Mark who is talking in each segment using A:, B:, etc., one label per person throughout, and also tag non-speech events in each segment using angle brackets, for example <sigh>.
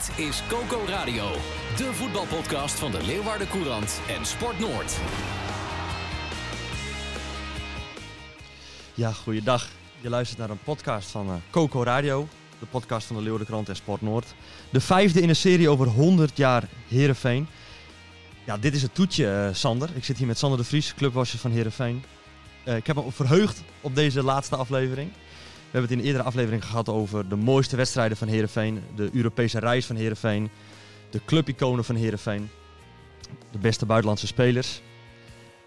A: Is
B: Coco Radio, de voetbalpodcast van de Leeuwarden Courant en Sport Noord.
C: Ja, goeiedag. Je luistert naar een podcast van uh, Coco Radio, de podcast van de Leeuwarden Krant en Sport Noord. De vijfde in een serie over 100 jaar Herenveen. Ja, dit is het toetje, uh, Sander. Ik zit hier met Sander de Vries, clubwasser van Herenveen. Uh, ik heb me verheugd op deze laatste aflevering. We hebben het in de eerdere aflevering gehad over de mooiste wedstrijden van Herenveen, de Europese reis van Herenveen, de clubiconen van Herenveen, de beste buitenlandse spelers.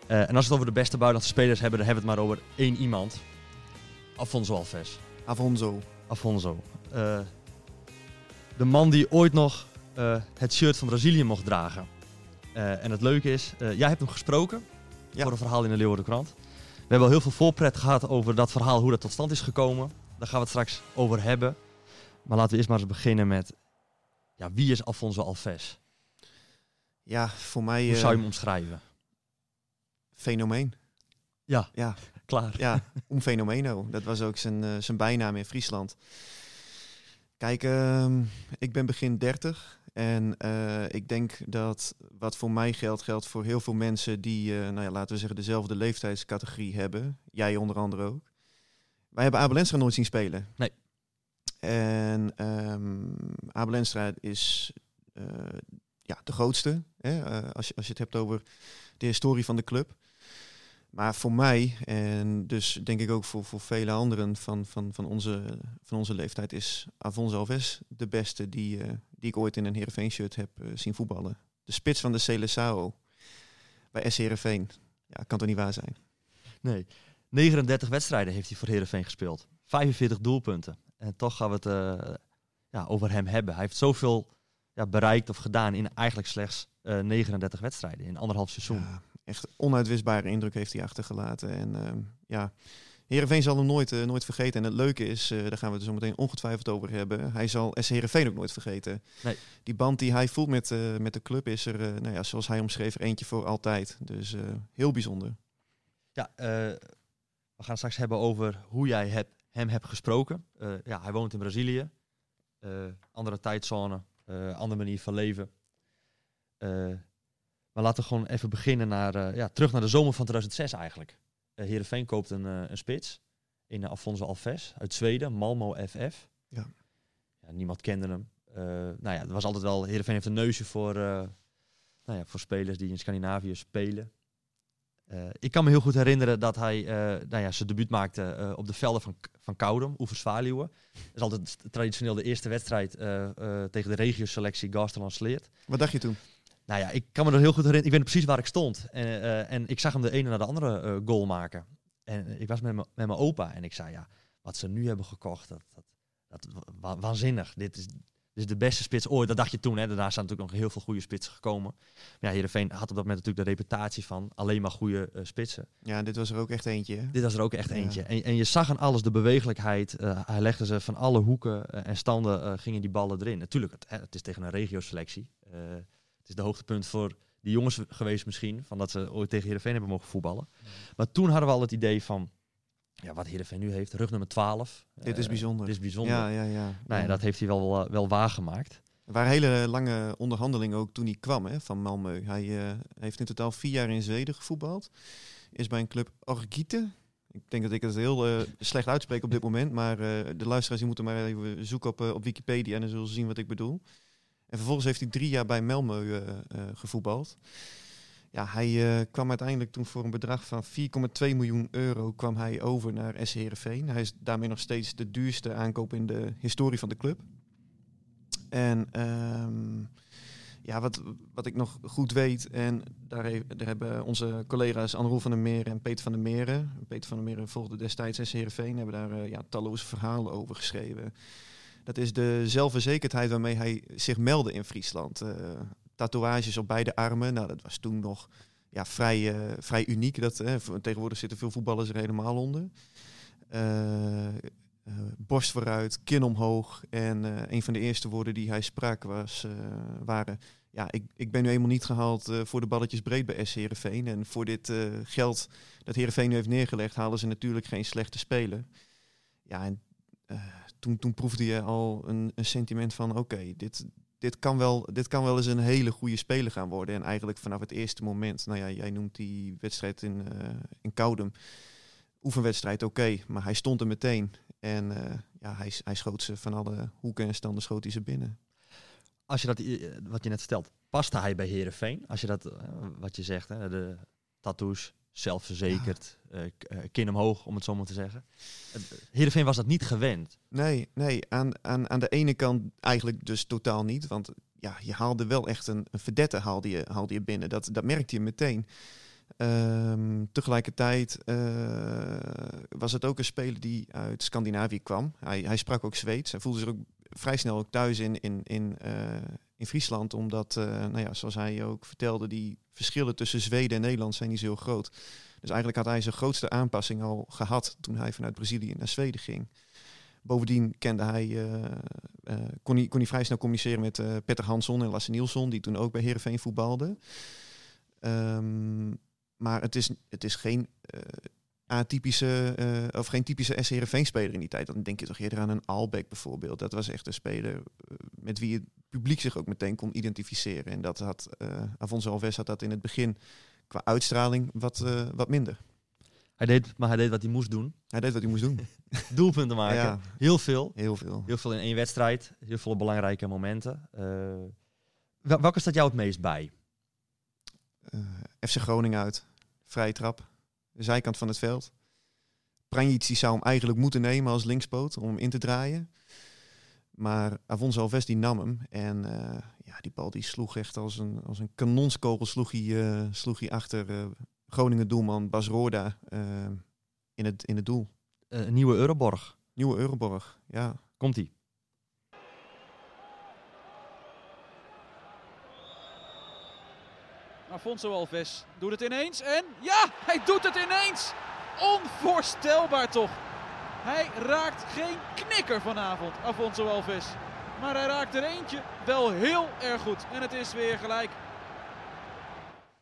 C: Uh, en als we het over de beste buitenlandse spelers hebben, dan hebben we het maar over één iemand. Afonso Alves.
D: Afonso.
C: Afonso. Uh, de man die ooit nog uh, het shirt van Brazilië mocht dragen. en het leuke is, jij hebt hem gesproken ja. voor een verhaal in de Leeuwarden Krant. We hebben al heel veel voorpret gehad over dat verhaal, hoe dat tot stand is gekomen. Daar gaan we het straks over hebben. Maar laten we eerst maar eens beginnen met, ja, wie is Alfonso Alves?
D: Ja, voor mij...
C: Hoe zou je hem omschrijven?
D: Fenomeen.
C: Ja,
D: ja.
C: klaar.
D: Ja, un fenomeno. Dat was ook zijn, uh, zijn bijnaam in Friesland. Kijk, uh, ik ben begin 30 en uh, ik denk dat wat voor mij geldt, geldt voor heel veel mensen die, uh, nou ja, laten we zeggen, dezelfde leeftijdscategorie hebben. Jij onder andere ook. Wij hebben Abel Enstra nooit zien spelen.
C: Nee.
D: En um, Abel Enstra is uh, ja, de grootste, hè, als, je, als je het hebt over de historie van de club. Maar voor mij, en dus denk ik ook voor, voor vele anderen van, van, van, onze, van onze leeftijd, is Afonso Alves de beste die, uh, die ik ooit in een Heerenveen shirt heb uh, zien voetballen. De spits van de Seleção bij S Heerenveen. Ja, kan toch niet waar zijn?
C: Nee. 39 wedstrijden heeft hij voor Heerenveen gespeeld. 45 doelpunten. En toch gaan we het uh, ja, over hem hebben. Hij heeft zoveel ja, bereikt of gedaan in eigenlijk slechts 39 wedstrijden. In anderhalf seizoen.
D: Ja echt onuitwisbare indruk heeft hij achtergelaten. En uh, ja, Heerenveen zal hem nooit, uh, nooit vergeten. En het leuke is, uh, daar gaan we het zo meteen ongetwijfeld over hebben. Hij zal S. Heerenveen ook nooit vergeten.
C: Nee.
D: Die band die hij voelt met, met de club is er, nou ja, zoals hij omschreef, er eentje voor altijd. Dus heel bijzonder.
C: Ja, we gaan straks hebben over hoe jij heb, hem hebt gesproken. ja, hij woont in Brazilië. andere tijdzone, andere manier van leven. Maar laten we gewoon even beginnen naar, uh, ja, terug naar de zomer van 2006 eigenlijk. Uh, Heerenveen koopt een, uh, een spits in uh, Alfonso Alves uit Zweden, Malmo FF.
D: Ja.
C: ja niemand kende hem. nou ja, er was altijd wel, Heerenveen heeft een neusje voor, nou ja, voor spelers die in Scandinavië spelen. ik kan me heel goed herinneren dat hij nou ja, zijn debuut maakte op de velden van, van Koudem, Oevers Zwaluwen. Dat is altijd traditioneel de eerste wedstrijd tegen de regio-selectie Garsterland Sleert.
D: Wat dacht je toen?
C: Nou ja, ik kan me er heel goed herinneren. Ik weet precies waar ik stond. En, uh, en ik zag hem de ene naar de andere uh, goal maken. En ik was met, met mijn opa en ik zei, ja, wat ze nu hebben gekocht, dat, dat, dat wa waanzinnig. Dit is, dit is de beste spits ooit. Dat dacht je toen. Hè. Daarna zijn natuurlijk nog heel veel goede spitsen gekomen. Maar ja, Heerenveen had op dat moment natuurlijk de reputatie van alleen maar goede uh, spitsen.
D: Ja, dit was er ook echt eentje. Hè?
C: Dit was er ook echt eentje. Ja. En, en, je zag aan alles de bewegelijkheid. hij legde ze van alle hoeken en standen gingen die ballen erin. Natuurlijk, het, het is tegen een regio-selectie. Het is de hoogtepunt voor die jongens geweest misschien, van dat ze ooit tegen Heerenveen hebben mogen voetballen. Maar toen hadden we al het idee van, ja, wat Heerenveen nu heeft, rug nummer 12.
D: Dit is bijzonder.
C: Dit is bijzonder.
D: Ja, ja, ja.
C: Nou ja, dat heeft hij wel, wel waargemaakt.
D: Er waren hele lange onderhandelingen ook toen hij kwam hè, van Malmö. Hij uh, heeft in totaal vier jaar in Zweden gevoetbald. Is bij een club Orgite. Ik denk dat ik het heel uh, slecht uitspreek op dit moment. Maar uh, de luisteraars die moeten maar even zoeken op, op Wikipedia en dan zullen ze zien wat ik bedoel. En vervolgens heeft hij drie jaar bij Melmo uh, uh, gevoetbald. Ja, hij uh, kwam uiteindelijk toen voor een bedrag van 4,2 miljoen euro kwam hij over naar SC Heerenveen. Hij is daarmee nog steeds de duurste aankoop in de historie van de club. En um, ja, wat, wat ik nog goed weet, en daar, hebben onze collega's Anne van der Meren en Peter van der Meren, Peter van der Meren volgde destijds SC Heerenveen, hebben daar eh, ja, talloze verhalen over geschreven. Dat is de zelfverzekerdheid waarmee hij zich meldde in Friesland. Eh, tatoeages op beide armen, nou dat was toen nog ja, vrij, eh, vrij uniek. Dat, eh, tegenwoordig zitten veel voetballers er helemaal onder. Borst vooruit, kin omhoog. En een van de eerste woorden die hij sprak was, waren... Ja, ik, ik ben nu eenmaal niet gehaald eh, voor de balletjes breed bij S Heerenveen. En voor dit geld dat Heerenveen nu heeft neergelegd... halen ze natuurlijk geen slechte speler. Ja, en toen, proefde je al een, een sentiment van... oké, dit, dit, kan wel, dit kan wel eens een hele goede speler gaan worden. En eigenlijk vanaf het eerste moment... nou ja, jij noemt die wedstrijd in, eh in Koudem... oefenwedstrijd oké, maar hij stond er meteen... En eh, ja, hij, hij schoot ze van alle hoeken en standen schoot hij ze binnen.
C: Als je dat, eh, wat je net stelt, paste hij bij Herenveen? Als je dat, wat je zegt, hè, de tattoos, zelfverzekerd, eh, k- eh, kin omhoog, om het zo maar te zeggen. Herenveen was dat niet gewend.
D: Nee, nee aan, aan, aan de ene kant eigenlijk dus totaal niet. Want ja, je haalde wel echt een, een verdette haalde je, haalde je binnen. Dat, dat merkte je meteen. Ehm, tegelijkertijd eh, was het ook een speler die uit Scandinavië kwam. Hij, hij sprak ook Zweeds. Hij voelde zich ook vrij snel ook thuis in, in, in, eh, in Friesland. Omdat, eh, nou ja, zoals hij ook vertelde, die verschillen tussen Zweden en Nederland zijn niet zo groot. Dus eigenlijk had hij zijn grootste aanpassing al gehad toen hij vanuit Brazilië naar Zweden ging. Bovendien kende hij, eh, kon, hij, kon hij vrij snel communiceren met Petter Hansson en Lasse Nielsson, die toen ook bij Heerenveen voetbalden. Ehm, maar het is, het is geen atypische, eh, of geen typische SC Heerenveen-speler in die tijd. Dan denk je toch eerder aan een Albeck bijvoorbeeld. Dat was echt een speler eh, met wie het publiek zich ook meteen kon identificeren. En dat had, uh, Alves had dat in het begin qua uitstraling wat, uh, wat minder.
C: Hij deed, maar hij deed wat hij moest doen.
D: Hij deed wat hij moest doen. <laughs>
C: Doelpunten maken.
D: Ja.
C: Heel veel.
D: Heel veel.
C: Heel veel in één wedstrijd. Heel veel belangrijke momenten. Wel, welke staat jou het meest bij?
D: FC Groningen uit. Vrije trap. De zijkant van het veld. Pranjic zou hem eigenlijk moeten nemen als linkspoot om hem in te draaien. Maar Avonso Alves die nam hem. En uh, ja, die bal die sloeg echt als een, als een kanonskogel sloeg hij, uh, sloeg hij achter uh, Groningen doelman Bas Roorda in, het, in het doel.
C: Nieuwe Euroborg.
D: Nieuwe Euroborg, ja.
C: Komt-ie.
E: Afonso Alves doet het ineens en ja, hij doet het ineens! Onvoorstelbaar toch! Hij raakt geen knikker vanavond, Afonso Alves. Maar hij raakt er eentje wel heel erg goed. En het is weer gelijk.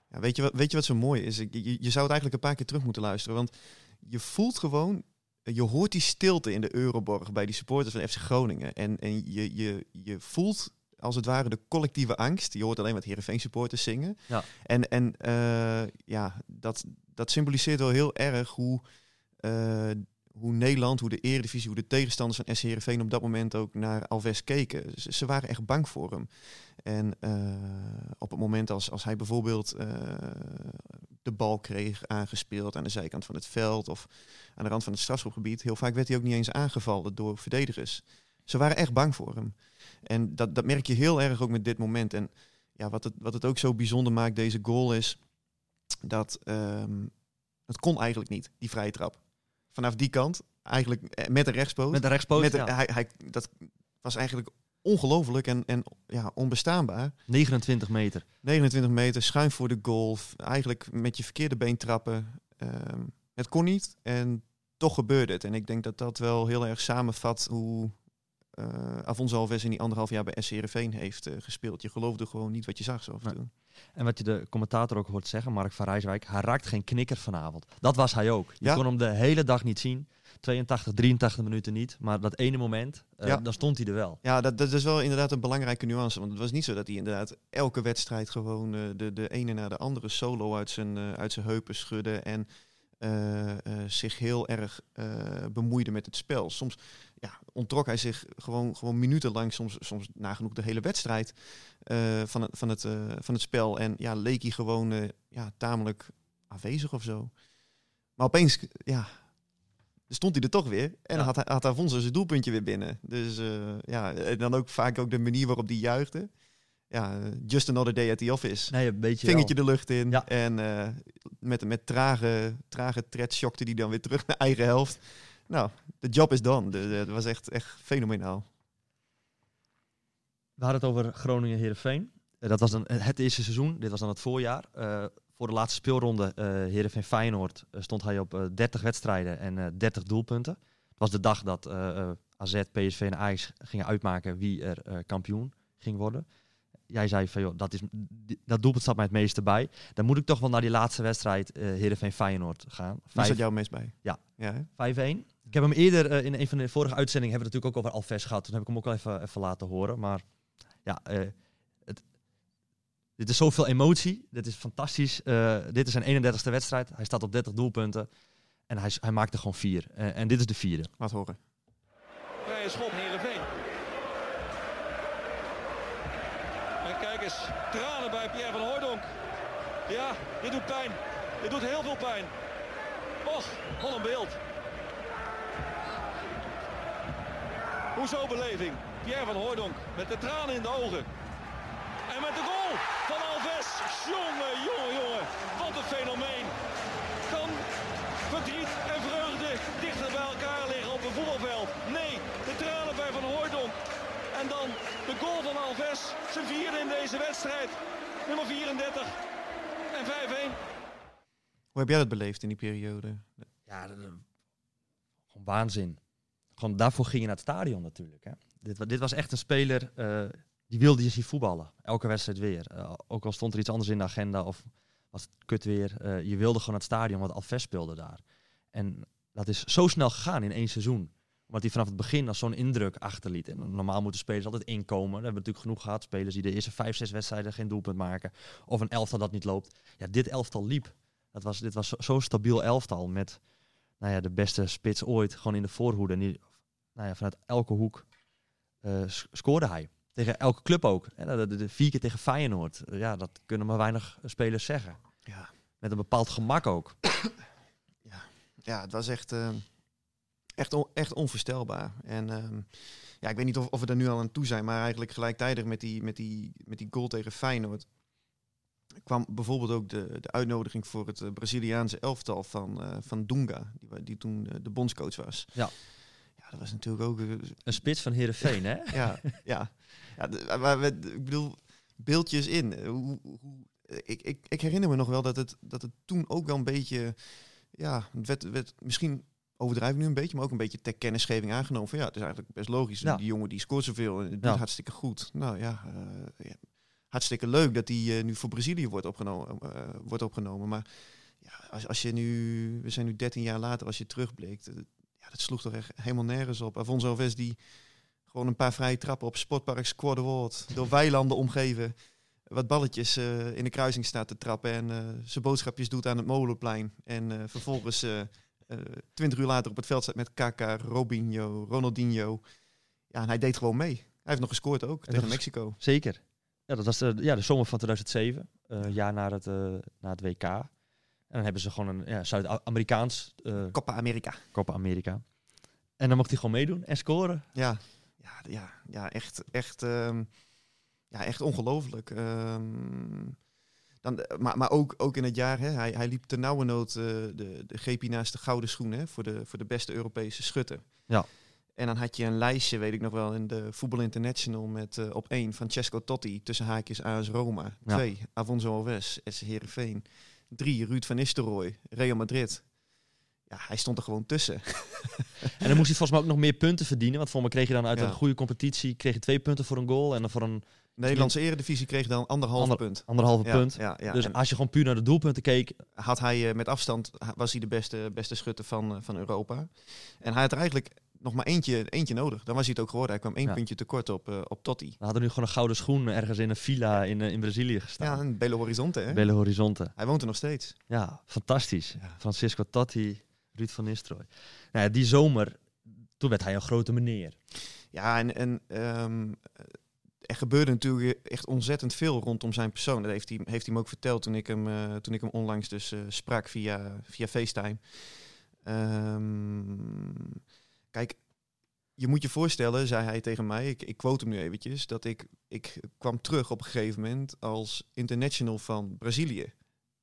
D: Ja, weet, je wat, weet je wat zo mooi is? Je, je, zou het eigenlijk een paar keer terug moeten luisteren. Want je voelt gewoon, je hoort die stilte in de Euroborg bij die supporters van FC Groningen. En, en je, je, je voelt als het ware de collectieve angst. Je hoort alleen wat Heerenveen supporters zingen.
C: Ja.
D: En, en uh, ja, dat, dat symboliseert wel heel erg hoe, uh, hoe Nederland, hoe de Eredivisie, hoe de tegenstanders van SC Heerenveen op dat moment ook naar Alves keken. Ze, ze waren echt bang voor hem. En uh, op het moment als, als hij bijvoorbeeld de bal kreeg aangespeeld aan de zijkant van het veld of aan de rand van het strafschopgebied, heel vaak werd hij ook niet eens aangevallen door verdedigers. Ze waren echt bang voor hem. En dat, dat merk je heel erg ook met dit moment. En ja, wat, het, wat het ook zo bijzonder maakt, deze goal, is dat um, het kon eigenlijk niet, die vrije trap. Vanaf die kant, eigenlijk met een rechtspoot.
C: Met een rechtspoot,
D: met een,
C: ja.
D: hij, hij, Dat was eigenlijk ongelooflijk en, en ja, onbestaanbaar.
C: 29 meter.
D: 29 meter, schuin voor de goal. Eigenlijk met je verkeerde been trappen. Um, het kon niet en toch gebeurde het. En ik denk dat dat wel heel erg samenvat hoe uh, Afonso Alves in die anderhalf jaar bij SC Heerenveen heeft uh, gespeeld. Je geloofde gewoon niet wat je zag zo af en toe.
C: En wat je de commentator ook hoort zeggen, Mark van Rijswijk, hij raakt geen knikker vanavond. Dat was hij ook. Je
D: ja.
C: kon hem de hele dag niet zien. 82, 83 minuten niet. Maar dat ene moment, uh, ja. dan stond hij er wel.
D: Ja, dat, dat, is wel inderdaad een belangrijke nuance. Want het was niet zo dat hij inderdaad elke wedstrijd gewoon de, de ene na de andere solo uit zijn, uit zijn heupen schudde. En zich heel erg bemoeide met het spel. Soms ja, ontrok hij zich gewoon, gewoon minutenlang, soms, soms nagenoeg de hele wedstrijd van, het, van, het, van het spel. En ja, leek hij gewoon ja, tamelijk afwezig of zo. Maar opeens, ja, stond hij er toch weer. En ja. had, had Afonso zijn doelpuntje weer binnen. Dus ja, en dan ook vaak ook de manier waarop hij juichte. Ja, just another day at the office.
C: Nee, een beetje
D: Vingertje
C: wel.
D: de lucht in.
C: Ja.
D: En eh, met, met trage, trage tred schokte die dan weer terug naar eigen helft. Nou, de job is done. Dat was echt, echt fenomenaal.
C: We hadden het over Groningen-Herenveen. dat was dan het eerste seizoen. Dit was dan het voorjaar. Eh, voor de laatste speelronde uh, Heerenveen-Feyenoord eh, stond hij op eh, 30 wedstrijden en eh 30 doelpunten. Het was de dag dat eh, eh, AZ, PSV en Ajax gingen uitmaken wie er eh, kampioen ging worden. Jij zei van, joh, dat, is, dat doelpunt staat mij het meeste bij. Dan moet ik toch wel naar die laatste wedstrijd eh Heerenveen-Feyenoord gaan.
D: Wie
C: Vijf-
D: zat jou meest bij?
C: Ja.
D: ja hè?
C: 5-1. Ik heb hem eerder eh, in een van de vorige uitzendingen hebben we natuurlijk ook over Alves gehad. Toen heb ik hem ook al even, even laten horen. Maar ja, eh, het, dit is zoveel emotie. Dit is fantastisch. Eh, dit is zijn 31ste wedstrijd. Hij staat op 30 doelpunten. En hij, hij maakt er gewoon vier. Eh, en dit is de vierde.
D: Laat horen.
F: Schop, Tranen bij Pierre van Hooijdonk. Ja, dit doet pijn. Dit doet heel veel pijn. Och, wat een beeld. Hoezo beleving? Pierre van Hooijdonk met de tranen in de ogen. En met de goal van Alves. Jongen, jongen, jongen. Wat een fenomeen. Kan verdriet en vreugde dichter bij elkaar liggen op een voetbalveld? Nee, de tranen bij Van Hooijdonk. En dan de goal van Alves. Zijn vierde in deze wedstrijd. Nummer 34. En 5-1.
D: Hoe heb jij dat beleefd in die periode?
C: Ja, dat- gewoon waanzin. Gewoon daarvoor ging je naar het stadion natuurlijk. Hè. Dit, dit was echt een speler, eh, die wilde je zien voetballen. Elke wedstrijd weer. Eh, ook al stond er iets anders in de agenda of was het kut weer. eh, je wilde gewoon naar het stadion, want Alves speelde daar. En dat is zo snel gegaan in één seizoen. Omdat hij vanaf het begin al zo'n indruk achterliet. En normaal moeten spelers altijd inkomen. We hebben natuurlijk genoeg gehad. Spelers die de eerste vijf, zes wedstrijden geen doelpunt maken. Of een elftal dat niet loopt. Ja, dit elftal liep. Dat was, dit was zo- zo'n stabiel elftal met nou ja, de beste spits ooit. Gewoon in de voorhoede. En die, nou ja, vanuit elke hoek eh, scoorde hij. Tegen elke club ook. En de, vier keer tegen Feyenoord. Eh, ja, dat kunnen maar weinig spelers zeggen.
D: Ja.
C: Met een bepaald gemak ook.
D: Ja, het was echt, eh, echt, on- echt onvoorstelbaar. En ehm, ja, ik weet niet of, of we er nu al aan toe zijn, maar eigenlijk gelijktijdig met die, met die, met die goal tegen Feyenoord kwam bijvoorbeeld ook de, de uitnodiging voor het eh, Braziliaanse elftal van, eh, van Dunga, die, die toen eh, de bondscoach was.
C: Ja.
D: Ja, dat was natuurlijk ook...
C: Een spits van Heerenveen, hè?
D: ja, ja. ja de- maar we, ik bedoel, beeldjes in. Hoe, hoe, ik, ik, ik herinner me nog wel dat het, dat het toen ook wel een beetje... Ja, het werd, werd misschien overdrijf ik nu een beetje, maar ook een beetje ter kennisgeving aangenomen. Van ja, het is eigenlijk best logisch.
C: Ja.
D: Die jongen die scoort zoveel en
C: Ja.
D: doet hartstikke goed. Nou ja, eh, ja, hartstikke leuk dat hij eh, nu voor Brazilië wordt opgenomen. eh, wordt opgenomen. Maar ja, als, als je nu, we zijn nu 13 jaar later, als je terugblikt, ja, dat sloeg toch echt helemaal nergens op. Afonso Alves die gewoon een paar vrije trappen op Sportpark Squadwoord, door weilanden omgeven, wat balletjes in de kruising staat te trappen en zijn boodschapjes doet aan het Molenplein. En vervolgens twintig uur later op het veld staat met Kaka, Robinho, Ronaldinho. Ja, en hij deed gewoon mee. Hij heeft nog gescoord ook tegen Mexico.
C: Zeker. Ja, dat was de, ja, de zomer van 2007. eh, Een jaar na het, eh, na het WK. En dan hebben ze gewoon een ja, Zuid-Amerikaans eh
D: Copa America.
C: Copa America. En dan mocht hij gewoon meedoen en scoren.
D: Ja, ja, ja, ja echt, echt, ehm, ja, echt ongelooflijk. Ehm, dan, maar maar ook, ook in het jaar, hè, hij, hij liep ternauwernood eh de, de hij naast de gouden schoen hè, voor, de, voor de beste Europese schutter.
C: Ja.
D: En dan had je een lijstje, weet ik nog wel, in de Voetbal International met eh, op één Francesco Totti, tussen haakjes AS Roma.
C: Ja.
D: Twee, Avonso Alves, SC Heerenveen. Drie, Ruud van Nistelrooy, Real Madrid. Ja, hij stond er gewoon tussen.
C: En dan moest hij volgens mij ook nog meer punten verdienen. Want voor me kreeg je dan uit
D: Ja.
C: een goede competitie kreeg je twee punten voor een goal. En dan voor een
D: Nederlandse eredivisie kreeg dan anderhalf
C: Ander-
D: punt.
C: anderhalve
D: Ja,
C: punt.
D: Ja, ja.
C: dus
D: en
C: als je gewoon puur naar de doelpunten keek,
D: had hij eh, met afstand was hij de beste, beste schutter van, eh, van Europa. En hij had er eigenlijk nog maar eentje, eentje nodig. Dan was hij het ook geworden. Hij kwam één
C: Ja.
D: puntje tekort op, eh, op Totti.
C: we hadden nu gewoon een gouden schoen ergens in een villa in, in Brazilië
D: Ja,
C: gestaan.
D: en Belo Horizonte. Hè?
C: Belo Horizonte.
D: Hij woont er nog steeds.
C: Ja, fantastisch.
D: Ja.
C: Francisco Totti, Ruud van Nistelrooy. Nou ja, die zomer, toen werd hij een grote meneer.
D: Ja, en, en ehm, eh, er gebeurde natuurlijk echt ontzettend veel rondom zijn persoon. Dat heeft hij, heeft hij me ook verteld toen ik hem, eh, toen ik hem onlangs dus eh, sprak via, via FaceTime. Ehm, kijk, je moet je voorstellen, zei hij tegen mij, ik, ik quote hem nu eventjes, dat ik, ik kwam terug op een gegeven moment als international van Brazilië.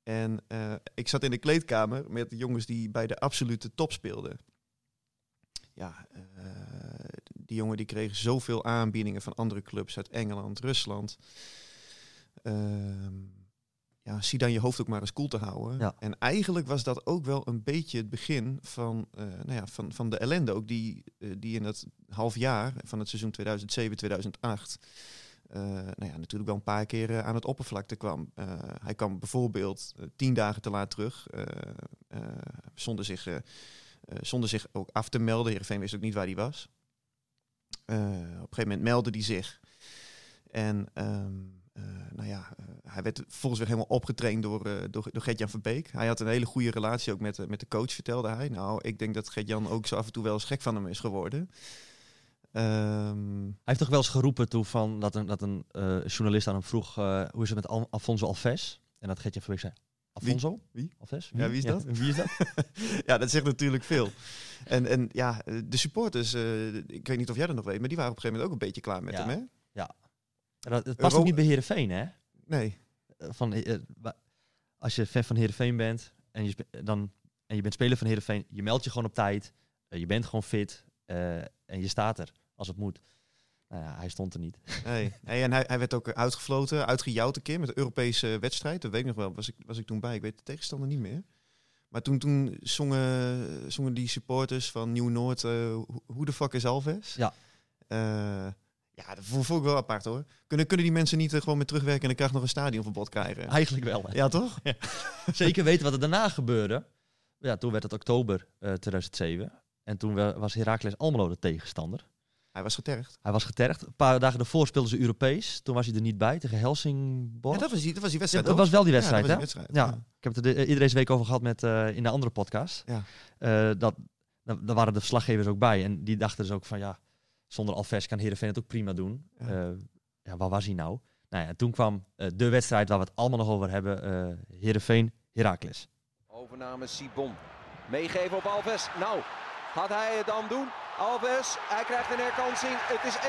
D: En eh, ik zat in de kleedkamer met jongens die bij de absolute top speelden. Ja, die jongen die kreeg zoveel aanbiedingen van andere clubs uit Engeland, Rusland. Ehm, ja, zie dan je hoofd ook maar eens koel te houden.
C: Ja.
D: En eigenlijk was dat ook wel een beetje het begin van, eh, nou ja, van, van de ellende. Ook die, eh, die in dat half jaar van het seizoen 2007-2008... eh, nou ja, natuurlijk wel een paar keer aan het oppervlakte kwam. Hij kwam bijvoorbeeld tien dagen te laat terug, zonder, zich, zonder zich ook af te melden. Heerenveen wist ook niet waar hij was. Eh, op een gegeven moment meldde hij zich. En ehm, eh, nou ja, eh, hij werd volgens weer helemaal opgetraind door, eh door, door Gert-Jan Verbeek. Hij had een hele goede relatie ook met, met de coach, vertelde hij. Nou, ik denk dat Gert-Jan ook zo af en toe wel eens gek van hem is geworden. Ehm,
C: Hij heeft toch wel eens geroepen toen van dat een, dat een journalist aan hem vroeg hoe is het met Al Alfonso Alves? En dat Gertje Verbeek zei, Alfonso?
D: Wie?
C: Alves?
D: Ja, wie is dat? <laughs>
C: Wie is dat? <laughs>
D: ja, dat zegt natuurlijk veel. En, en ja, de supporters, eh, ik weet niet of jij dat nog weet, maar die waren op een gegeven moment ook een beetje klaar met
C: Ja.
D: hem, hè?
C: En dat, het past ook niet bij Heerenveen, hè?
D: Nee.
C: Eh, Van, eh, als je fan van Heerenveen bent en je, dan, en je bent speler van Heerenveen, je meldt je gewoon op tijd, je bent gewoon fit en je staat er als het moet. Nou ja, hij stond er niet.
D: nee. nee en hij, hij werd ook uitgefloten, uitgejouwd een keer met de Europese wedstrijd. Dat weet ik nog wel, was ik, was ik toen bij. Ik weet de tegenstander niet meer. Maar toen, toen zongen, zongen die supporters van Nieuw-Noord, eh, hoe- de fuck is Alves?
C: Ja.
D: Eh, ja, dat vond, ik wel apart hoor. Kunnen, kunnen die mensen niet eh, gewoon met terugwerken en dan krijg je nog een stadionverbod krijgen?
C: Eigenlijk wel. hè.
D: Ja, toch?
C: Zeker weten wat er daarna gebeurde. Ja, toen werd het oktober eh, 2007. En toen wa- was Heracles Almelo de tegenstander.
D: Hij was getergd.
C: Hij was getergd. Een paar dagen daarvoor speelden ze Europees. Toen was hij er niet bij tegen Helsingborg.
D: Ja, dat was die, dat was die
C: Ja,
D: wedstrijd,
C: dat was wel die
D: Ja,
C: wedstrijd, hè?
D: die wedstrijd,
C: Ja, ik heb het er de- iedere week over gehad met, eh, in de andere podcast.
D: Ja.
C: Eh, dat, da- daar waren de verslaggevers ook bij. En die dachten dus ook van ja, zonder Alves kan Heerenveen het ook prima doen.
D: Ja.
C: Ja, ja waar was hij nou? Nou ja, toen kwam eh, de wedstrijd waar we het allemaal nog over hebben. eh Heerenveen, Heracles.
G: Overname Sibon. Meegeven op Alves. Nou, gaat hij het dan doen? Alves, hij krijgt een herkansing. Het is 1-0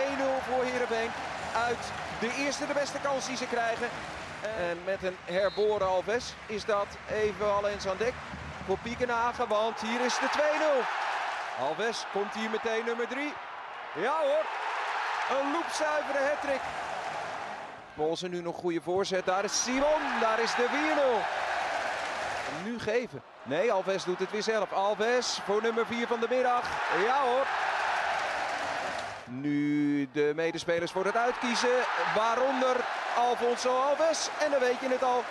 G: voor Heerenveen. Uit de eerste de beste kans die ze krijgen. En met een herboren Alves is dat even al eens aan dek voor Piekenhagen. Want hier is de 2-0. Alves komt hier meteen nummer 3. Ja hoor, een loepzuivere hattrick. Polsen nu nog goede voorzet. Daar is Simon, daar is de 4-0. Nu geven. Nee, Alves doet het weer zelf. Alves voor nummer 4 van de middag. Ja hoor. Nu de medespelers voor het uitkiezen. Waaronder Alfonso Alves. En dan weet je het al.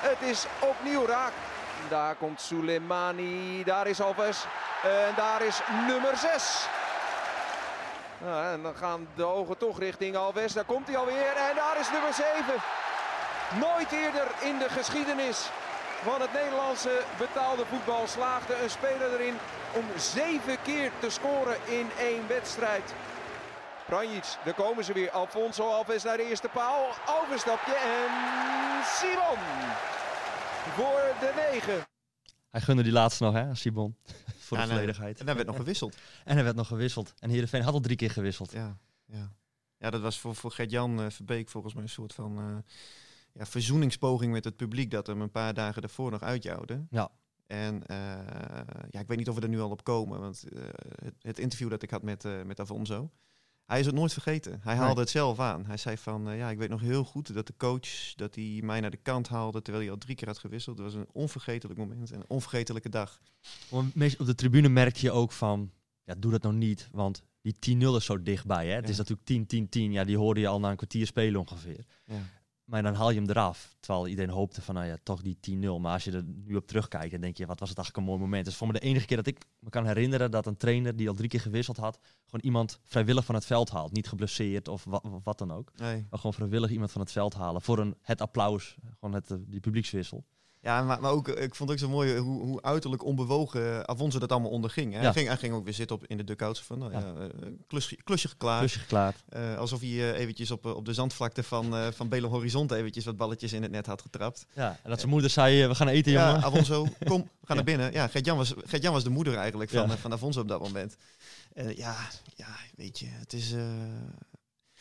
G: Het is opnieuw raak. Daar komt Soleimani. Daar is Alves. En daar is nummer 6. Nou, en dan gaan de ogen toch richting Alves. Daar komt hij alweer. En daar is nummer 7. Nooit eerder in de geschiedenis van het Nederlandse betaalde voetbal slaagde een speler erin om zeven keer te scoren in één wedstrijd. Pranjic, daar komen ze weer. Alfonso Alves naar de eerste paal. Overstapje en Simon voor de negen.
C: Hij gunde die laatste nog, hè, Sibon. <laughs> Voor
D: Ja,
C: de volledigheid.
D: En daar werd nog gewisseld. <laughs>
C: En hij werd nog gewisseld. En Heerenveen had al drie keer gewisseld.
D: Ja, ja. ja dat was voor, voor Gert-Jan eh, Verbeek volgens mij een soort van eh, ja, verzoeningspoging met het publiek dat hem een paar dagen daarvoor nog uitjouwde.
C: Ja.
D: En eh, ja, ik weet niet of we er nu al op komen, want eh, het, het interview dat ik had met, eh met Afonso, hij is het nooit vergeten. Hij haalde
C: Nee.
D: het zelf aan. Hij zei van, ja, ik weet nog heel goed dat de coach, dat hij mij naar de kant haalde terwijl hij al drie keer had gewisseld. Het was een onvergetelijk moment en een onvergetelijke dag.
C: Op de tribune merkte je ook van, ja, doe dat nou niet, want die 10-0 is zo dichtbij. Hè? Het is natuurlijk 10-10-10, ja, die hoorde je al na een kwartier spelen ongeveer.
D: Ja.
C: Maar dan haal je hem eraf, terwijl iedereen hoopte van, nou ja, toch die 10-0. Maar als je er nu op terugkijkt, dan denk je, wat was het eigenlijk een mooi moment. Het is voor me de enige keer dat ik me kan herinneren dat een trainer die al drie keer gewisseld had, gewoon iemand vrijwillig van het veld haalt. Niet geblesseerd of wat, wat dan ook.
D: Nee.
C: Maar gewoon vrijwillig iemand van het veld halen voor een, het applaus, gewoon het, eh, die publiekswissel.
D: Ja, maar, maar ook, ik vond het ook zo mooi hoe, hoe uiterlijk onbewogen Afonso dat allemaal onderging. Hè?
C: Ja.
D: Hij, ging, hij ging ook weer zitten op, in de duckouts van, nou,
C: Ja.
D: ja. eh, klusje, klusje geklaard.
C: Klusje geklaard.
D: Eh, alsof hij eh, eventjes op, eh, op de zandvlakte van, eh van Belo Horizonte eventjes wat balletjes in het net had getrapt.
C: Ja, en dat zijn moeder zei, eh, we gaan eten, jongen.
D: Afonso, kom, <laughs> we gaan naar binnen. Ja, Gert-Jan was, Gert-Jan was de moeder eigenlijk van, eh, van Afonso op dat moment. En ja, ja, weet je, het is, eh,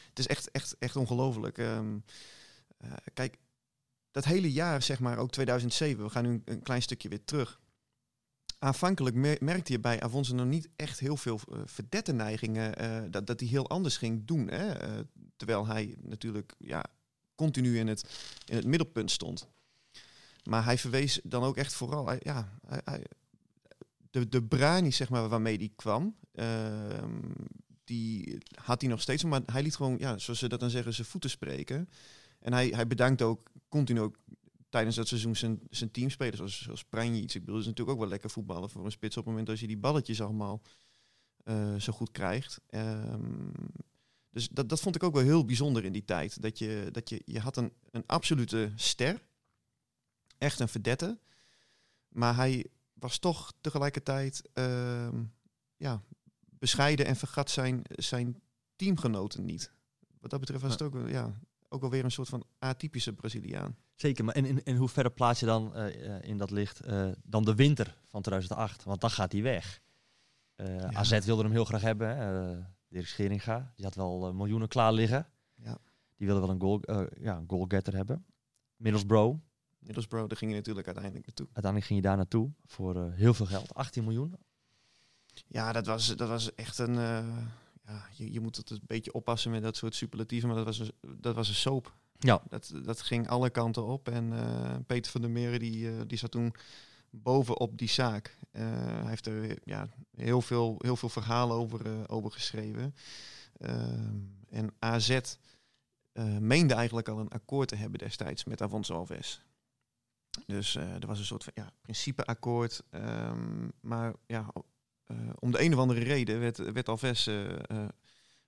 D: het is echt, echt, echt ongelooflijk. Ehm, eh, kijk, dat hele jaar, zeg maar, ook 2007, we gaan nu een, klein stukje weer terug. Aanvankelijk mer- merkte je bij Afonso nog niet echt heel veel uh, verdette neigingen, eh, dat, dat hij heel anders ging doen. Hè? Eh, terwijl hij natuurlijk ja, continu in het, in het middelpunt stond. Maar hij verwees dan ook echt vooral, ja, de, de brani zeg maar, waarmee die kwam, ehm, die had hij nog steeds, maar hij liet gewoon, ja, zoals ze dat dan zeggen, zijn voeten spreken. En hij, hij bedankt ook continu ook tijdens dat seizoen zijn, zijn teamspelers, zoals, zoals Pranjic. Ik bedoel, dat is natuurlijk ook wel lekker voetballen voor een spits op het moment als je die balletjes allemaal eh, zo goed krijgt. Ehm, dus dat, dat vond ik ook wel heel bijzonder in die tijd. Dat je, dat je, je had een, een absolute ster, echt een verdette, maar hij was toch tegelijkertijd ehm, ja, bescheiden en vergat zijn, zijn teamgenoten niet. Wat dat betreft was het ook, ja, ook wel weer een soort van atypische Braziliaan.
C: Zeker, maar in, in, in hoeverre plaats je dan eh, eh, in dat licht eh, dan de winter van 2008? Want dan gaat hij weg. Eh, AZ wilde hem heel graag hebben. hè. Dirk Scheringa, die had wel miljoenen klaar liggen.
D: Ja.
C: Die wilde wel een, goal, ja, een goalgetter hebben. Middlesbrough,
D: Middlesbrough, daar ging je natuurlijk uiteindelijk naartoe.
C: uiteindelijk ging je daar naartoe voor heel veel geld. 18 miljoen.
D: Ja, dat was, dat was echt een... ja, je, je moet het een beetje oppassen met dat soort superlatieven, maar dat was een, dat was een soap.
C: Ja.
D: Dat, dat ging alle kanten op. En eh, Peter van der Meren, die, eh, die zat toen bovenop die zaak. Eh, hij heeft er ja, heel, veel, heel veel verhalen over, over geschreven. Ehm, en AZ meende eigenlijk al een akkoord te hebben destijds met Afonso Alves. Dus er was een soort van ja, principeakkoord. ehm, maar ja, om de een of andere reden werd, werd Alves, eh, eh,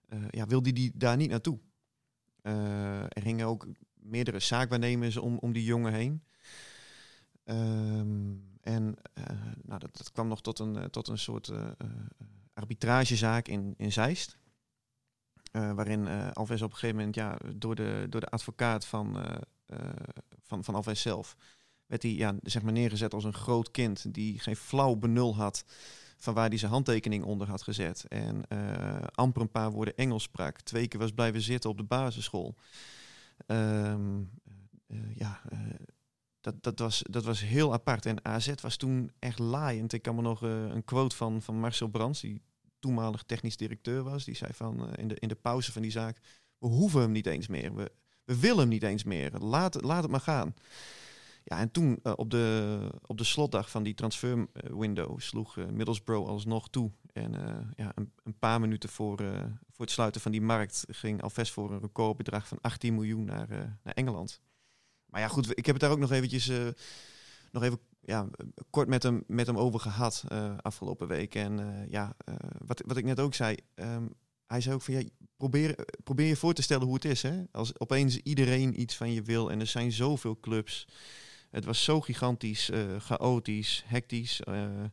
D: eh, ja, wilde die daar niet naartoe. Eh, er gingen ook meerdere zaakwaarnemers om, om die jongen heen. Ehm, en eh, nou, dat, dat kwam nog tot een, eh, tot een soort eh, eh, arbitragezaak in, in Zeist. Eh, waarin eh, Alves op een gegeven moment ja, door, de, door de advocaat van, eh, eh, van, van Alves zelf werd hij ja, zeg maar neergezet als een groot kind die geen flauw benul had van waar hij zijn handtekening onder had gezet. En eh, amper een paar woorden Engels sprak. Twee keer was blijven zitten op de basisschool. Ehm, eh, ja, eh, dat, dat, was, dat was heel apart. En AZ was toen echt laaiend. Ik kan me nog een quote van, van Marcel Brands, die toenmalig technisch directeur was. Die zei van in, de, in de pauze van die zaak, we hoeven hem niet eens meer. We, we willen hem niet eens meer. Laat, laat het maar gaan. Ja, en toen eh, op, de, op de slotdag van die transfer window sloeg eh, Middlesbrough alsnog toe. En eh, ja, een, een paar minuten voor, voor het sluiten van die markt ging Alves voor een recordbedrag van 18 miljoen naar, naar Engeland. Maar ja, goed, ik heb het daar ook nog eventjes nog even ja, kort met hem, met hem over gehad eh, afgelopen week. En ja, wat, wat ik net ook zei, ehm, hij zei ook van ja, probeer, probeer je voor te stellen hoe het is. Hè? Als opeens iedereen iets van je wil en er zijn zoveel clubs. Het was zo gigantisch, eh, chaotisch, hectisch. eh,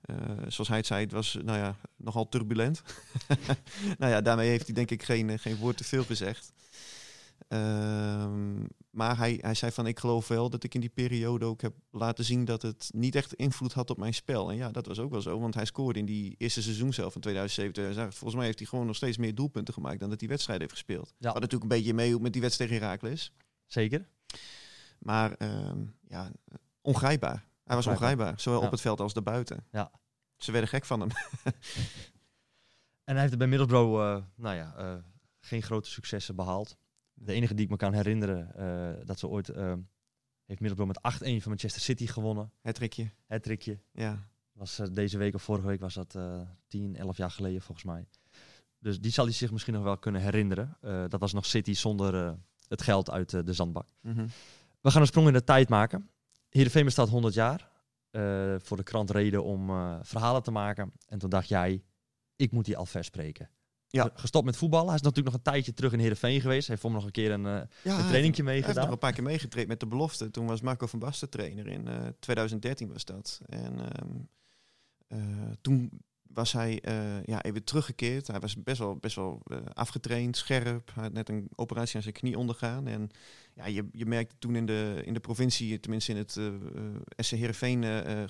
D: eh, zoals hij het zei, het was nou ja, nogal turbulent. <laughs> nou ja, daarmee heeft hij denk ik geen, geen woord te veel gezegd. Ehm, maar hij, hij zei van ik geloof wel dat ik in die periode ook heb laten zien dat het niet echt invloed had op mijn spel. En ja, dat was ook wel zo, want hij scoorde in die eerste seizoen zelf van 2007, 2008. Volgens mij heeft hij gewoon nog steeds meer doelpunten gemaakt dan dat hij wedstrijden heeft gespeeld.
C: Ja.
D: Wat natuurlijk een beetje mee met die wedstrijd tegen Herakles.
C: Zeker.
D: Maar ehm, ja, ongrijpbaar. Hij was
C: Ongrijpbaar.
D: zowel
C: Ja.
D: op het veld als daarbuiten.
C: Ja.
D: Ze werden gek van hem. <laughs>
C: En hij heeft bij Middlesbrough, eh, nou ja, eh, geen grote successen behaald. De enige die ik me kan herinneren, eh, dat ze ooit, eh, heeft Middlesbrough met 8-1 van Manchester City gewonnen.
D: Het trikje.
C: Het trikje.
D: Ja.
C: Was deze week of vorige week was dat eh 10, 11 jaar geleden volgens mij. Dus die zal hij zich misschien nog wel kunnen herinneren. Dat was nog City zonder het geld uit de zandbak.
D: Mhm.
C: We gaan een sprong in de tijd maken. Heerenveen bestaat 100 jaar. Eh, voor de krant reden om eh, verhalen te maken. En toen dacht jij, ik moet die Alves spreken.
D: Ja.
C: gestopt met voetballen. Hij is natuurlijk nog een tijdje terug in Heerenveen geweest. Hij heeft voor me nog een keer een,
D: Ja,
C: een trainingje
D: Hij heeft nog
C: meegedaan.
D: een paar keer meegetraind met de belofte. Toen was Marco van Basten trainer in eh, 2013 was dat. En ehm, eh, toen was hij eh, ja, even teruggekeerd. Hij was best wel, best wel eh, afgetraind, scherp. Hij had net een operatie aan zijn knie ondergaan. En ja, je, je merkte toen in de, in de provincie, tenminste in het eh eh, SC Heerenveen eh,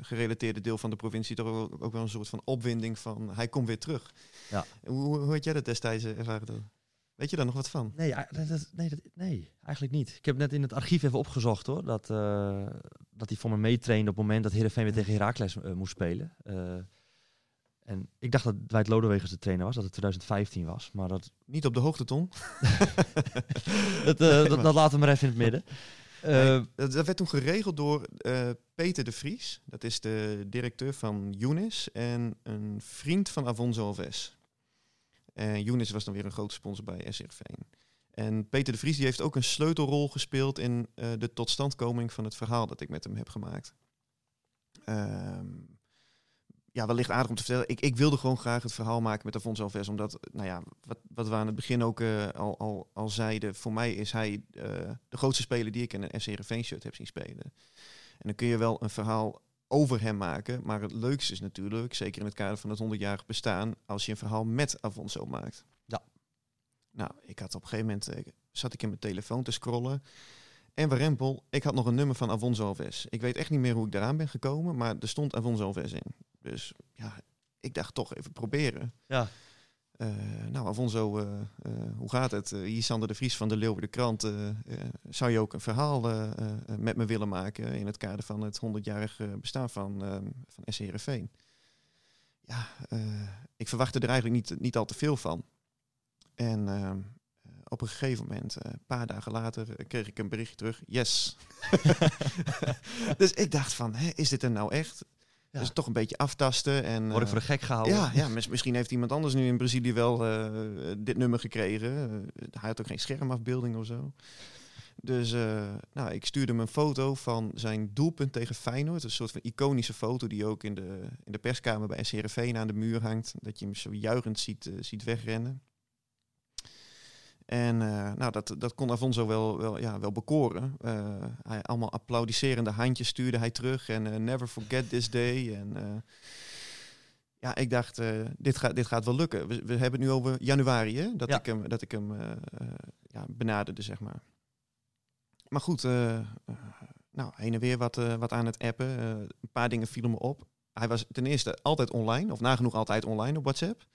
D: gerelateerde deel van de provincie, toch ook, ook wel een soort van opwinding van hij komt weer terug.
C: Ja.
D: Hoe, hoe, had jij dat destijds ervaren? dan? Weet je daar nog wat van?
C: Nee, dat, nee, dat- nee, eigenlijk niet. Ik heb net in het archief even opgezocht hoor. Dat, dat hij voor me meetrainde op het moment dat Heerenveen weer tegen Heracles eh, moest spelen. En ik dacht dat Dwight Lodewegers de trainer was, dat het 2015 was. Maar dat, <laughs>
D: Niet op de hoogte, Tom. <laughs>
C: dat, eh, dat, dat laten we maar even in het midden. Eh,
D: dat, dat werd toen geregeld door eh, Peter de Vries. Dat is de directeur van Younes en een vriend van Avonso Alves. En Younes was dan weer een grote sponsor bij SRV. En Peter de Vries die heeft ook een sleutelrol gespeeld in de totstandkoming van het verhaal dat ik met hem heb gemaakt. Ehm, ja, wellicht aardig om te vertellen. Ik, ik wilde gewoon graag het verhaal maken met Afonso Alves. Omdat, nou ja, wat, wat we aan het begin ook eh, al, al, al zeiden. Voor mij is hij eh, de grootste speler die ik in een FC Heerenveen shirt heb zien spelen. En dan kun je wel een verhaal over hem maken. Maar het leukste is natuurlijk, zeker in het kader van het 100-jarig bestaan, als je een verhaal met Afonso maakt.
C: Ja.
D: Nou, ik had op een gegeven moment, eh, zat ik in mijn telefoon te scrollen. En warempel, ik had nog een nummer van Avonso Alves. Ik weet echt niet meer hoe ik daaraan ben gekomen, maar er stond Avonso Alves in. Dus ja, ik dacht toch even proberen.
C: ja.
D: Eh, nou, Afonso, eh, eh, hoe gaat het? Hier Sander de Vries van de Leeuwen de Krant. Zou je ook een verhaal met me willen maken in het kader van het 100-jarig eh, bestaan van, van SC Heerenveen? Ja, ik verwachtte er eigenlijk niet, niet al te veel van. En op een gegeven moment, een paar dagen later, kreeg ik een berichtje terug. Yes. <laughs> <laughs> dus ik dacht van, hè, is dit er nou echt? Dus toch een beetje aftasten. En,
C: Word ik
D: eh,
C: voor de gek gehouden?
D: ja, ja mis- misschien heeft iemand anders nu in Brazilië wel eh, dit nummer gekregen. Eh, hij had ook geen schermafbeelding of zo. Dus nou, ik stuurde hem een foto van zijn doelpunt tegen Feyenoord. Een soort van iconische foto die ook in de, in de perskamer bij SCRV aan de muur hangt. Dat je hem zo juichend ziet, ziet wegrennen. En eh, nou, dat, dat kon Afonso wel, wel, ja, wel bekoren. Eh, hij, allemaal applaudisserende handjes stuurde hij terug. En eh, never forget this day. En ja, ik dacht, dit, gaat, dit gaat wel lukken. We, we hebben het nu over januari, hè? Dat
C: Ja.
D: ik hem, dat ik hem ja, benaderde, zeg maar. Maar goed, nou, heen en weer wat, wat aan het appen. Een paar dingen vielen me op. Hij was ten eerste altijd online, of nagenoeg altijd online op WhatsApp.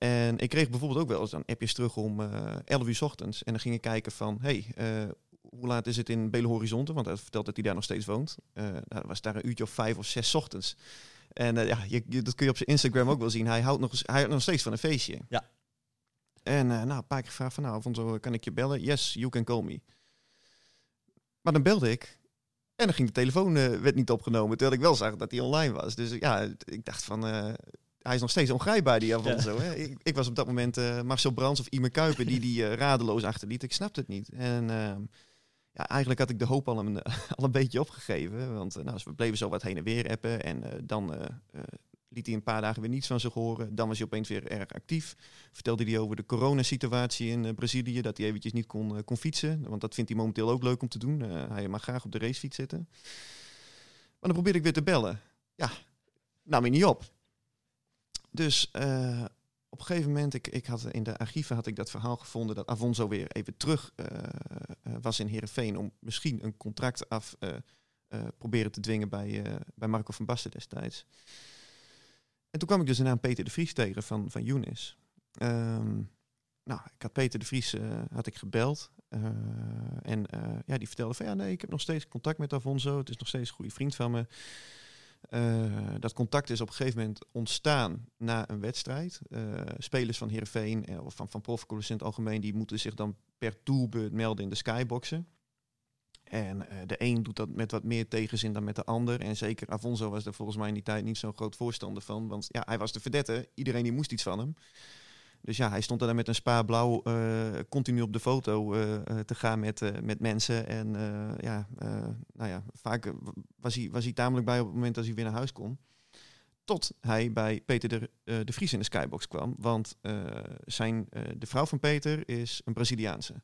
D: En ik kreeg bijvoorbeeld ook wel eens dan appjes terug om eh 11 uur 's ochtends. En dan ging ik kijken van, hey, eh, hoe laat is het in Belo Horizonte? Want hij vertelt dat hij daar nog steeds woont. Eh nou, was daar een uurtje of vijf of zes 's ochtends. En eh, ja, je, je- dat kun je op zijn Instagram ook wel zien. Hij houdt nog, hij houdt nog steeds van een feestje.
C: Ja.
D: En eh, nou, een paar keer gevraagd van, nou, Afonso, kan ik je bellen? Yes, you can call me. Maar dan belde ik. En dan ging de telefoon eh, werd niet opgenomen, terwijl ik wel zag dat hij online was. Dus ja, ik dacht van, eh, hij is nog steeds ongrijpbaar, die Afonso. Hè? Ik, ik was op dat moment eh, Marcel Brands of Ime Kuiper die die eh, radeloos achterliet. Ik snapte het niet. En ehm, ja, eigenlijk had ik de hoop al een, <laughs> al een beetje opgegeven. Want eh, nou, we bleven zo wat heen en weer appen. En dan liet hij een paar dagen weer niets van zich horen. Dan was hij opeens weer erg actief. Vertelde hij over de coronasituatie in Brazilië. Dat hij eventjes niet kon, kon fietsen. Want dat vindt hij momenteel ook leuk om te doen. Hij mag graag op de racefiets zitten. Maar dan probeerde ik weer te bellen. Ja, nam hij niet op. Dus eh, op een gegeven moment, ik, ik had in de archieven had ik dat verhaal gevonden dat Afonso weer even terug eh, eh, was in Heerenveen om misschien een contract af proberen te dwingen bij, bij Marco van Basten destijds. En toen kwam ik dus de naam Peter de Vries tegen van, van Younes. Ehm, nou, ik had Peter de Vries had ik gebeld. en ja, die vertelde van ja, nee, ik heb nog steeds contact met Afonso. Het is nog steeds een goede vriend van me. Eh, dat contact is op een gegeven moment ontstaan na een wedstrijd. Eh, spelers van Heerenveen eh, of van, van profclubs in het algemeen, die moeten zich dan per doelbeurt melden in de skyboxen. En de een doet dat met wat meer tegenzin dan met de ander. En zeker Afonso was er volgens mij in die tijd niet zo'n groot voorstander van. Want ja, hij was de verdette. Iedereen die moest iets van hem. Dus ja, hij stond er dan met een spa blauw eh, continu op de foto eh, eh, te gaan met, met mensen. En ja, nou ja, vaak was hij, was hij tamelijk bij op het moment dat hij weer naar huis kon. Tot hij bij Peter de, de Vries in de skybox kwam. Want zijn, de vrouw van Peter is een Braziliaanse.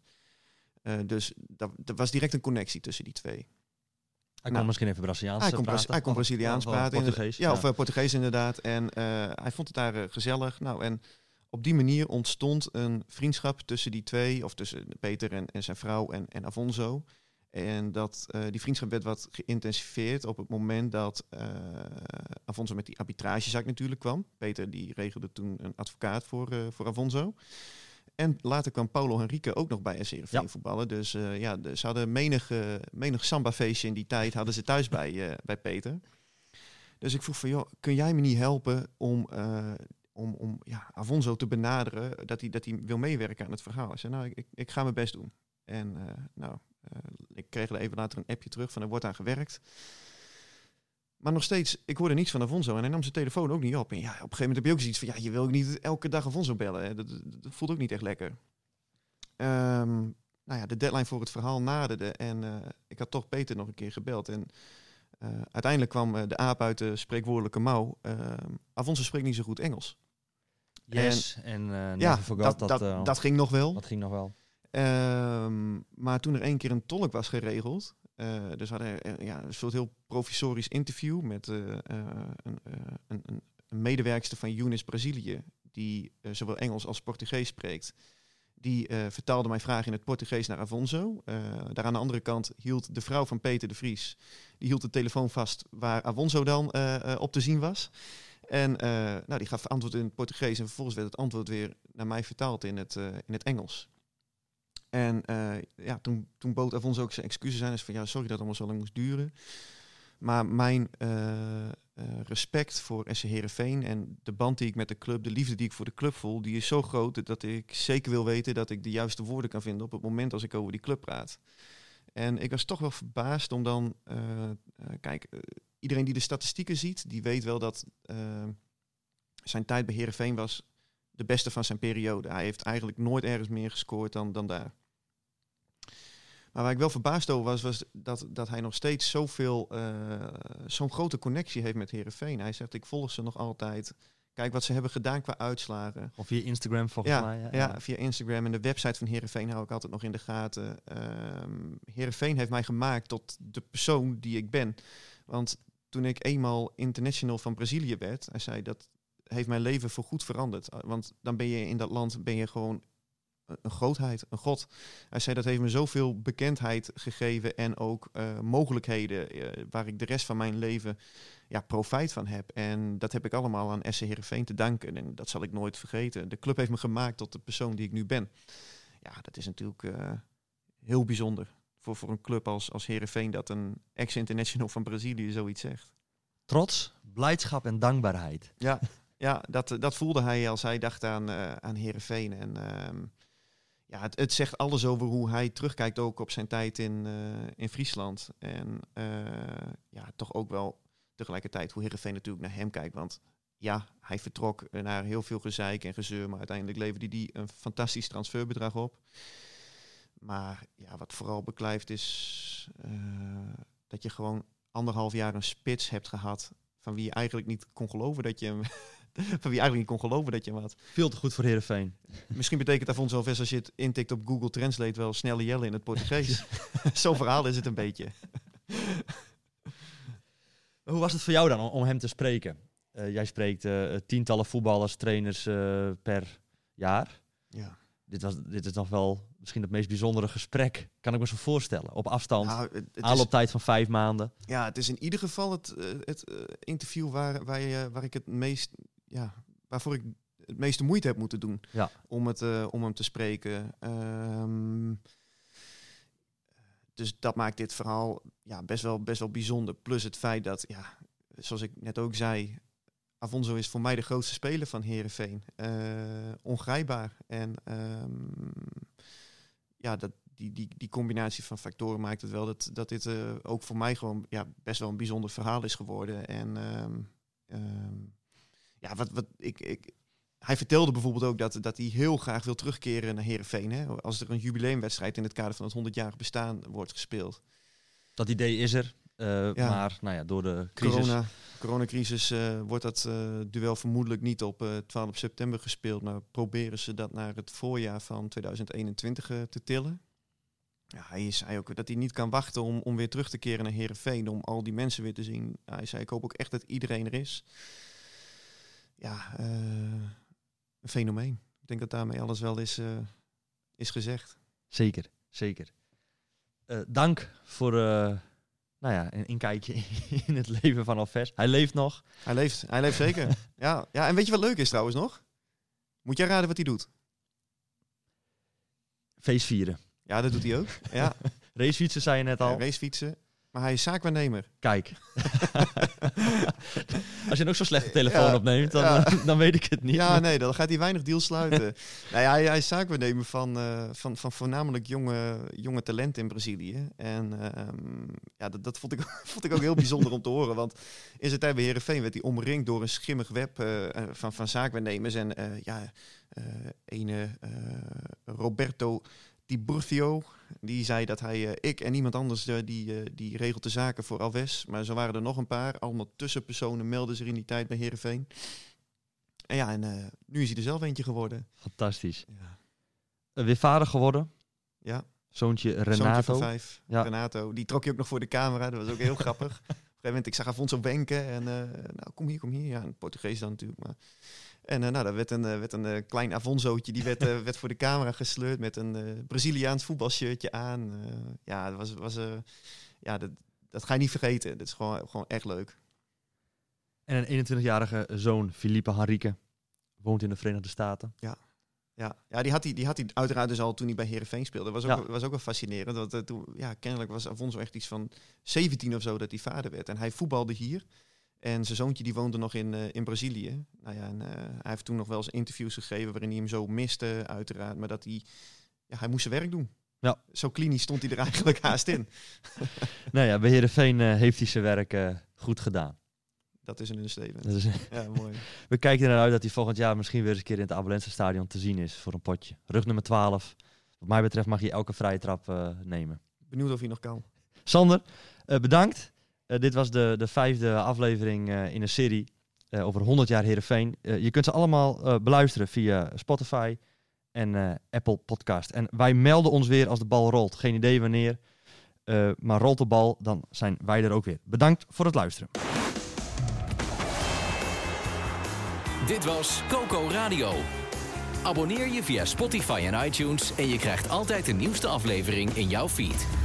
D: Dus dat, er was direct een connectie tussen die twee.
C: Hij kon
D: Nou,
C: misschien even Braziliaans
D: Hij kon,
C: praten.
D: Hij kon
C: Of-
D: Braziliaans
C: of- of
D: praten.
C: Portugees.
D: Ja, of Portugees inderdaad. En hij vond het daar gezellig. Nou, en op die manier ontstond een vriendschap tussen die twee, of tussen Peter en, en zijn vrouw en, en Afonso. En dat, eh, die vriendschap werd wat geïntensiveerd op het moment dat eh Afonso met die arbitragezaak natuurlijk kwam. Peter die regelde toen een advocaat voor, eh, voor Afonso. En later kwam Paulo Henrique ook nog bij SCRV voetballen. Dus ja, ze hadden menig, menig samba-feestje in die tijd hadden ze thuis bij, bij Peter. Dus ik vroeg van, joh, kun jij me niet helpen om, om, om ja, Afonso te benaderen dat hij, dat hij wil meewerken aan het verhaal? Ik zei, nou, ik, ik, ga mijn best doen. En eh, nou, eh, ik kreeg er even later een appje terug van, er wordt aan gewerkt. Maar nog steeds, ik hoorde niets van Afonso en hij nam zijn telefoon ook niet op. En ja, op een gegeven moment heb je ook zoiets van, ja, je wil niet elke dag Afonso bellen. Hè. Dat, voelt ook niet echt lekker. Ehm, nou ja, de deadline voor het verhaal naderde en eh, ik had toch Peter nog een keer gebeld. En uiteindelijk kwam de aap uit de spreekwoordelijke mouw. Ehm Afonso spreekt niet zo goed Engels.
C: Yes, en, eh
D: ja, dat,
C: dat,
D: dat,
C: eh,
D: dat ging nog wel.
C: dat ging nog wel.
D: Ehm, maar toen er één keer een tolk was geregeld, eh, dus hadden eh, ja, een soort heel provisorisch interview met een, een, een, medewerkster van Unis Brazilië, die zowel Engels als Portugees spreekt. Die vertaalde mijn vraag in het Portugees naar Afonso. Eh, daar aan de andere kant hield de vrouw van Peter de Vries, die hield de telefoon vast waar Afonso dan op te zien was. En eh, nou, die gaf antwoord in het Portugees en vervolgens werd het antwoord weer naar mij vertaald in het, eh, in het Engels. En eh, ja, toen, toen bood Afonso ook zijn excuses aan. Dus van ja, sorry dat het allemaal zo lang moest duren. Maar mijn respect voor SC Heerenveen en de band die ik met de club, de liefde die ik voor de club voel, die is zo groot dat ik zeker wil weten dat ik de juiste woorden kan vinden op het moment als ik over die club praat. En ik was toch wel verbaasd om dan, kijk, iedereen die de statistieken ziet, die weet wel dat eh, zijn tijd bij Heerenveen was de beste van zijn periode. Hij heeft eigenlijk nooit ergens meer gescoord dan, dan daar. Maar waar ik wel verbaasd over was, was dat, dat hij nog steeds zoveel, eh, zo'n grote connectie heeft met Herenveen. Hij zegt, ik volg ze nog altijd. Kijk wat ze hebben gedaan qua uitslagen.
C: Of via Instagram volgens
D: Ja,
C: mij.
D: ja, via Instagram en de website van Herenveen hou ik altijd nog in de gaten. Ehm Herenveen heeft mij gemaakt tot de persoon die ik ben. Want toen ik eenmaal international van Brazilië werd, hij zei dat heeft mijn leven voorgoed veranderd. Uh, Want dan ben je in dat land ben je gewoon een- grootheid, een god. Hij zei dat heeft me zoveel bekendheid gegeven en ook eh, mogelijkheden eh, waar ik de rest van mijn leven ja, profijt van heb. En dat heb ik allemaal aan SC Heerenveen te danken. En dat zal ik nooit vergeten. De club heeft me gemaakt tot de persoon die ik nu ben. Ja, dat is natuurlijk eh, heel bijzonder. Voor, voor een club als, als Heerenveen dat een ex-international van Brazilië zoiets zegt.
C: Trots, blijdschap en dankbaarheid.
D: Ja, <laughs> ja dat, dat voelde hij als hij dacht aan, eh aan Heerenveen. En ehm, ja, het, het zegt alles over hoe hij terugkijkt ook op zijn tijd in, eh, in Friesland. En eh, ja, toch ook wel tegelijkertijd hoe Heerenveen natuurlijk naar hem kijkt. Want ja, hij vertrok naar heel veel gezeik en gezeur, maar uiteindelijk leverde hij een fantastisch transferbedrag op. Maar ja, wat vooral beklijft is eh, dat je gewoon anderhalf jaar een spits hebt gehad van wie je eigenlijk niet kon geloven dat je hem, <laughs> van wie eigenlijk niet kon geloven dat je hem had.
C: Veel te goed voor Heerenveen.
D: Misschien betekent Afonso Alves als je het intikt op Google Translate wel snelle jelle in het Portugees. <laughs> <laughs> Zo'n verhaal is het een beetje.
C: Hoe was het voor jou dan om, hem te spreken? Eh, jij spreekt eh, tientallen voetballers, trainers per jaar.
D: Ja.
C: Dit, was, dit is nog wel misschien het meest bijzondere gesprek, kan ik me zo voorstellen. Op afstand,
D: Nou, het, het is,
C: van vijf maanden.
D: ja, het is in ieder geval het, eh, het eh, interview waar, waar, je, waar ik het meest, ja, waarvoor ik het meeste moeite heb moeten doen
C: Ja.
D: om, het, eh, om hem te spreken. Ehm, dus dat maakt dit verhaal ja, best, wel, best wel bijzonder. Plus het feit dat, ja, zoals ik net ook zei, Afonso is voor mij de grootste speler van Herenveen. ongrijpbaar. En ehm, ja, dat, die, die, die combinatie van factoren maakt het wel dat, dat dit eh, ook voor mij gewoon ja, best wel een bijzonder verhaal is geworden. En ehm, ehm, ja, wat, wat ik, ik, hij vertelde bijvoorbeeld ook dat, dat hij heel graag wil terugkeren naar Herenveen. Hè? Als er een jubileumwedstrijd in het kader van het 100-jarig bestaan wordt gespeeld.
C: Dat idee is er. Eh,
D: Ja.
C: Maar nou ja, door de crisis...
D: Corona, coronacrisis eh, wordt dat eh, duel vermoedelijk niet op eh, 12 september gespeeld, maar proberen ze dat naar het voorjaar van 2021 eh, te tillen. Ja, hij zei ook dat hij niet kan wachten om, om weer terug te keren naar Herenveen, om al die mensen weer te zien. Hij zei, ik hoop ook echt dat iedereen er is. Ja, een fenomeen. Ik denk dat daarmee alles wel is, is gezegd.
C: Zeker, zeker. Dank voor nou ja, een inkijkje <laughs> in het leven van Alves. Hij leeft nog.
D: Hij leeft, hij leeft zeker. <laughs> ja, ja, en weet je wat leuk is trouwens nog? Moet jij raden wat hij doet?
C: Feest vieren.
D: Ja, dat doet hij ook. Ja, <laughs>
C: Racefietsen zei je net al.
D: Ja, racefietsen. Maar hij is zaakwaarnemer.
C: Kijk. <laughs> Als je ook zo'n slechte telefoon
D: Ja,
C: opneemt, dan,
D: ja.
C: eh, dan weet ik het niet.
D: Ja, nee, dan gaat hij weinig deals sluiten. <laughs> nou ja, hij, hij is zaakwaarnemer van, eh, van, van voornamelijk jonge, jonge talenten in Brazilië. En ehm, ja, dat, dat vond, ik, <laughs> vond ik ook heel bijzonder om te horen. Want in zijn tijd bij Heerenveen werd hij omringd door een schimmig web eh, van, van zaakwaarnemers. En ja, ene eh, Roberto Tiburcio, die zei dat hij, eh, ik en niemand anders, eh, die, eh, die regelt de zaken voor Alves. Maar zo waren er nog een paar. Allemaal tussenpersonen melden zich in die tijd bij Heerenveen. En ja, en nu is hij er zelf eentje geworden.
C: Fantastisch.
D: Ja.
C: Weer vader geworden.
D: Ja,
C: Zoontje
D: zoontje
C: Renato.
D: van vijf.
C: Ja.
D: Renato, die trok je ook nog voor de camera. Dat was ook heel grappig. <laughs> Op een gegeven moment, ik zag Afonso wenken en nou, kom hier, kom hier. Ja, in het Portugees dan natuurlijk, maar... En eh, nou, daar werd een, eh, werd een eh, klein Afonsootje, die werd, werd voor de camera gesleurd met een Braziliaans voetbalshirtje aan. Ja, dat was, was ja, dat, dat ga je niet vergeten. Dat is gewoon, gewoon echt leuk.
C: En een 21-jarige zoon, Felipe Henrique. Woont in de Verenigde Staten.
D: Ja, ja die, had hij, die had hij uiteraard dus al toen hij bij Herenveen speelde. Dat was ook,
C: Ja.
D: was ook wel fascinerend. Want toen, ja, kennelijk was Afonso echt iets van 17 of zo dat hij vader werd. En hij voetbalde hier. En zijn zoontje die woonde nog in, eh, in Brazilië. Nou ja, en, eh, hij heeft toen nog wel eens interviews gegeven waarin hij hem zo miste, uiteraard. Maar dat hij, ja, hij moest zijn werk doen.
C: Ja.
D: Zo klinisch stond hij er <laughs> eigenlijk haast in. <laughs>
C: Nou ja, bij Heerenveen eh, heeft hij zijn werk goed gedaan.
D: Dat is een understatement.
C: Dat is,
D: Ja, mooi. <laughs>
C: we kijken ernaar uit dat hij volgend jaar misschien weer eens een keer in het Abelense stadion te zien is voor een potje. Rug nummer 12. Wat mij betreft mag je elke vrije trap nemen.
D: Benieuwd of hij nog kan.
C: Sander, bedankt. Eh, dit was de, de vijfde aflevering eh, in een serie eh, over 100 jaar Heerenveen. Je kunt ze allemaal beluisteren via Spotify en Apple Podcast. En wij melden ons weer als de bal rolt. Geen idee wanneer. Maar rolt de bal, dan zijn wij er ook weer. Bedankt voor het luisteren.
B: Dit was Coco Radio. Abonneer je via Spotify en iTunes en je krijgt altijd de nieuwste aflevering in jouw feed.